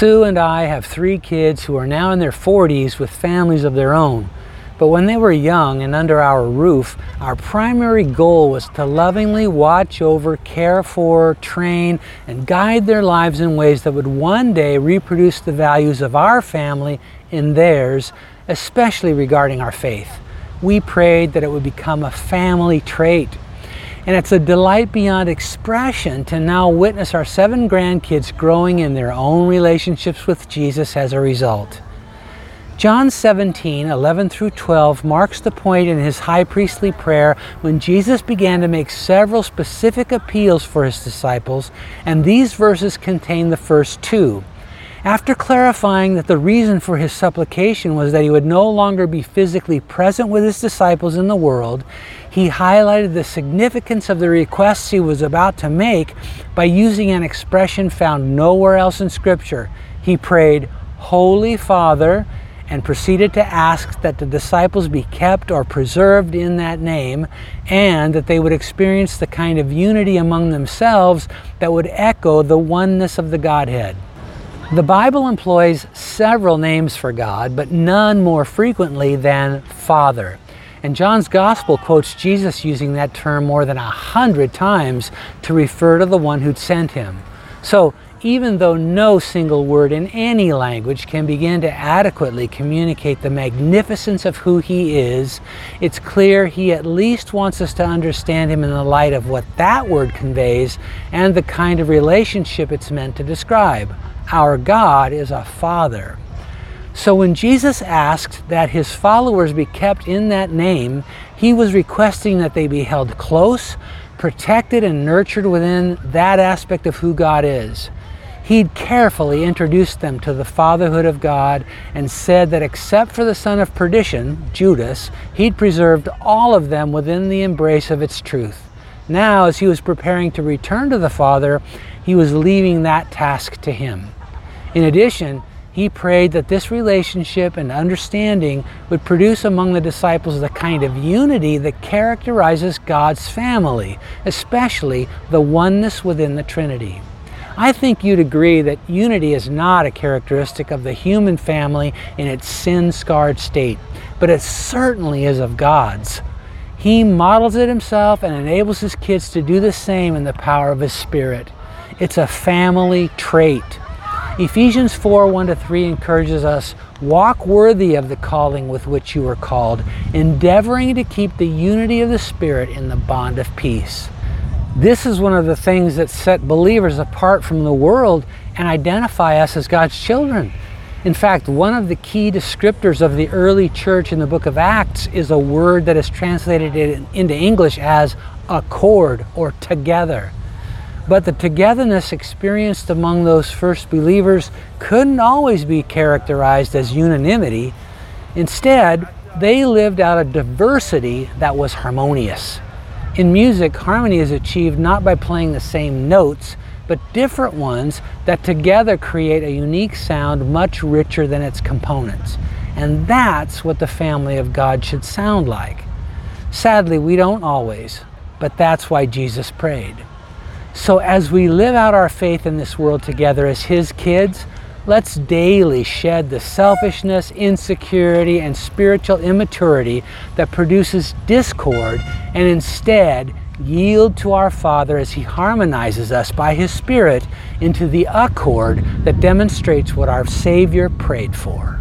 Sue and I have three kids who are now in their 40s with families of their own. But when they were young and under our roof, our primary goal was to lovingly watch over, care for, train, and guide their lives in ways that would one day reproduce the values of our family in theirs, especially regarding our faith. We prayed that it would become a family trait and it's a delight beyond expression to now witness our seven grandkids growing in their own relationships with Jesus as a result. John 17, 11 through 12 marks the point in his high priestly prayer when Jesus began to make several specific appeals for his disciples, and these verses contain the first two. After clarifying that the reason for his supplication was that he would no longer be physically present with his disciples in the world, he highlighted the significance of the requests he was about to make by using an expression found nowhere else in Scripture. He prayed, Holy Father, and proceeded to ask that the disciples be kept or preserved in that name, and that they would experience the kind of unity among themselves that would echo the oneness of the Godhead. The Bible employs several names for God, but none more frequently than Father. And John's Gospel quotes Jesus using that term more than a hundred times to refer to the one who'd sent him. So, even though no single word in any language can begin to adequately communicate the magnificence of who he is, it's clear he at least wants us to understand him in the light of what that word conveys and the kind of relationship it's meant to describe. Our God is a Father. So when Jesus asked that his followers be kept in that name, he was requesting that they be held close, protected, and nurtured within that aspect of who God is. He'd carefully introduced them to the fatherhood of God and said that except for the son of perdition, Judas, he'd preserved all of them within the embrace of its truth. Now, as he was preparing to return to the Father, he was leaving that task to him. In addition, he prayed that this relationship and understanding would produce among the disciples the kind of unity that characterizes God's family, especially the oneness within the Trinity. I think you'd agree that unity is not a characteristic of the human family in its sin scarred state, but it certainly is of God's. He models it himself and enables his kids to do the same in the power of his Spirit. It's a family trait. Ephesians 4 1 to 3 encourages us walk worthy of the calling with which you were called, endeavoring to keep the unity of the Spirit in the bond of peace. This is one of the things that set believers apart from the world and identify us as God's children. In fact, one of the key descriptors of the early church in the book of Acts is a word that is translated into English as accord or together. But the togetherness experienced among those first believers couldn't always be characterized as unanimity. Instead, they lived out a diversity that was harmonious. In music, harmony is achieved not by playing the same notes, but different ones that together create a unique sound much richer than its components. And that's what the family of God should sound like. Sadly, we don't always, but that's why Jesus prayed. So, as we live out our faith in this world together as His kids, let's daily shed the selfishness, insecurity, and spiritual immaturity that produces discord and instead yield to our Father as He harmonizes us by His Spirit into the accord that demonstrates what our Savior prayed for.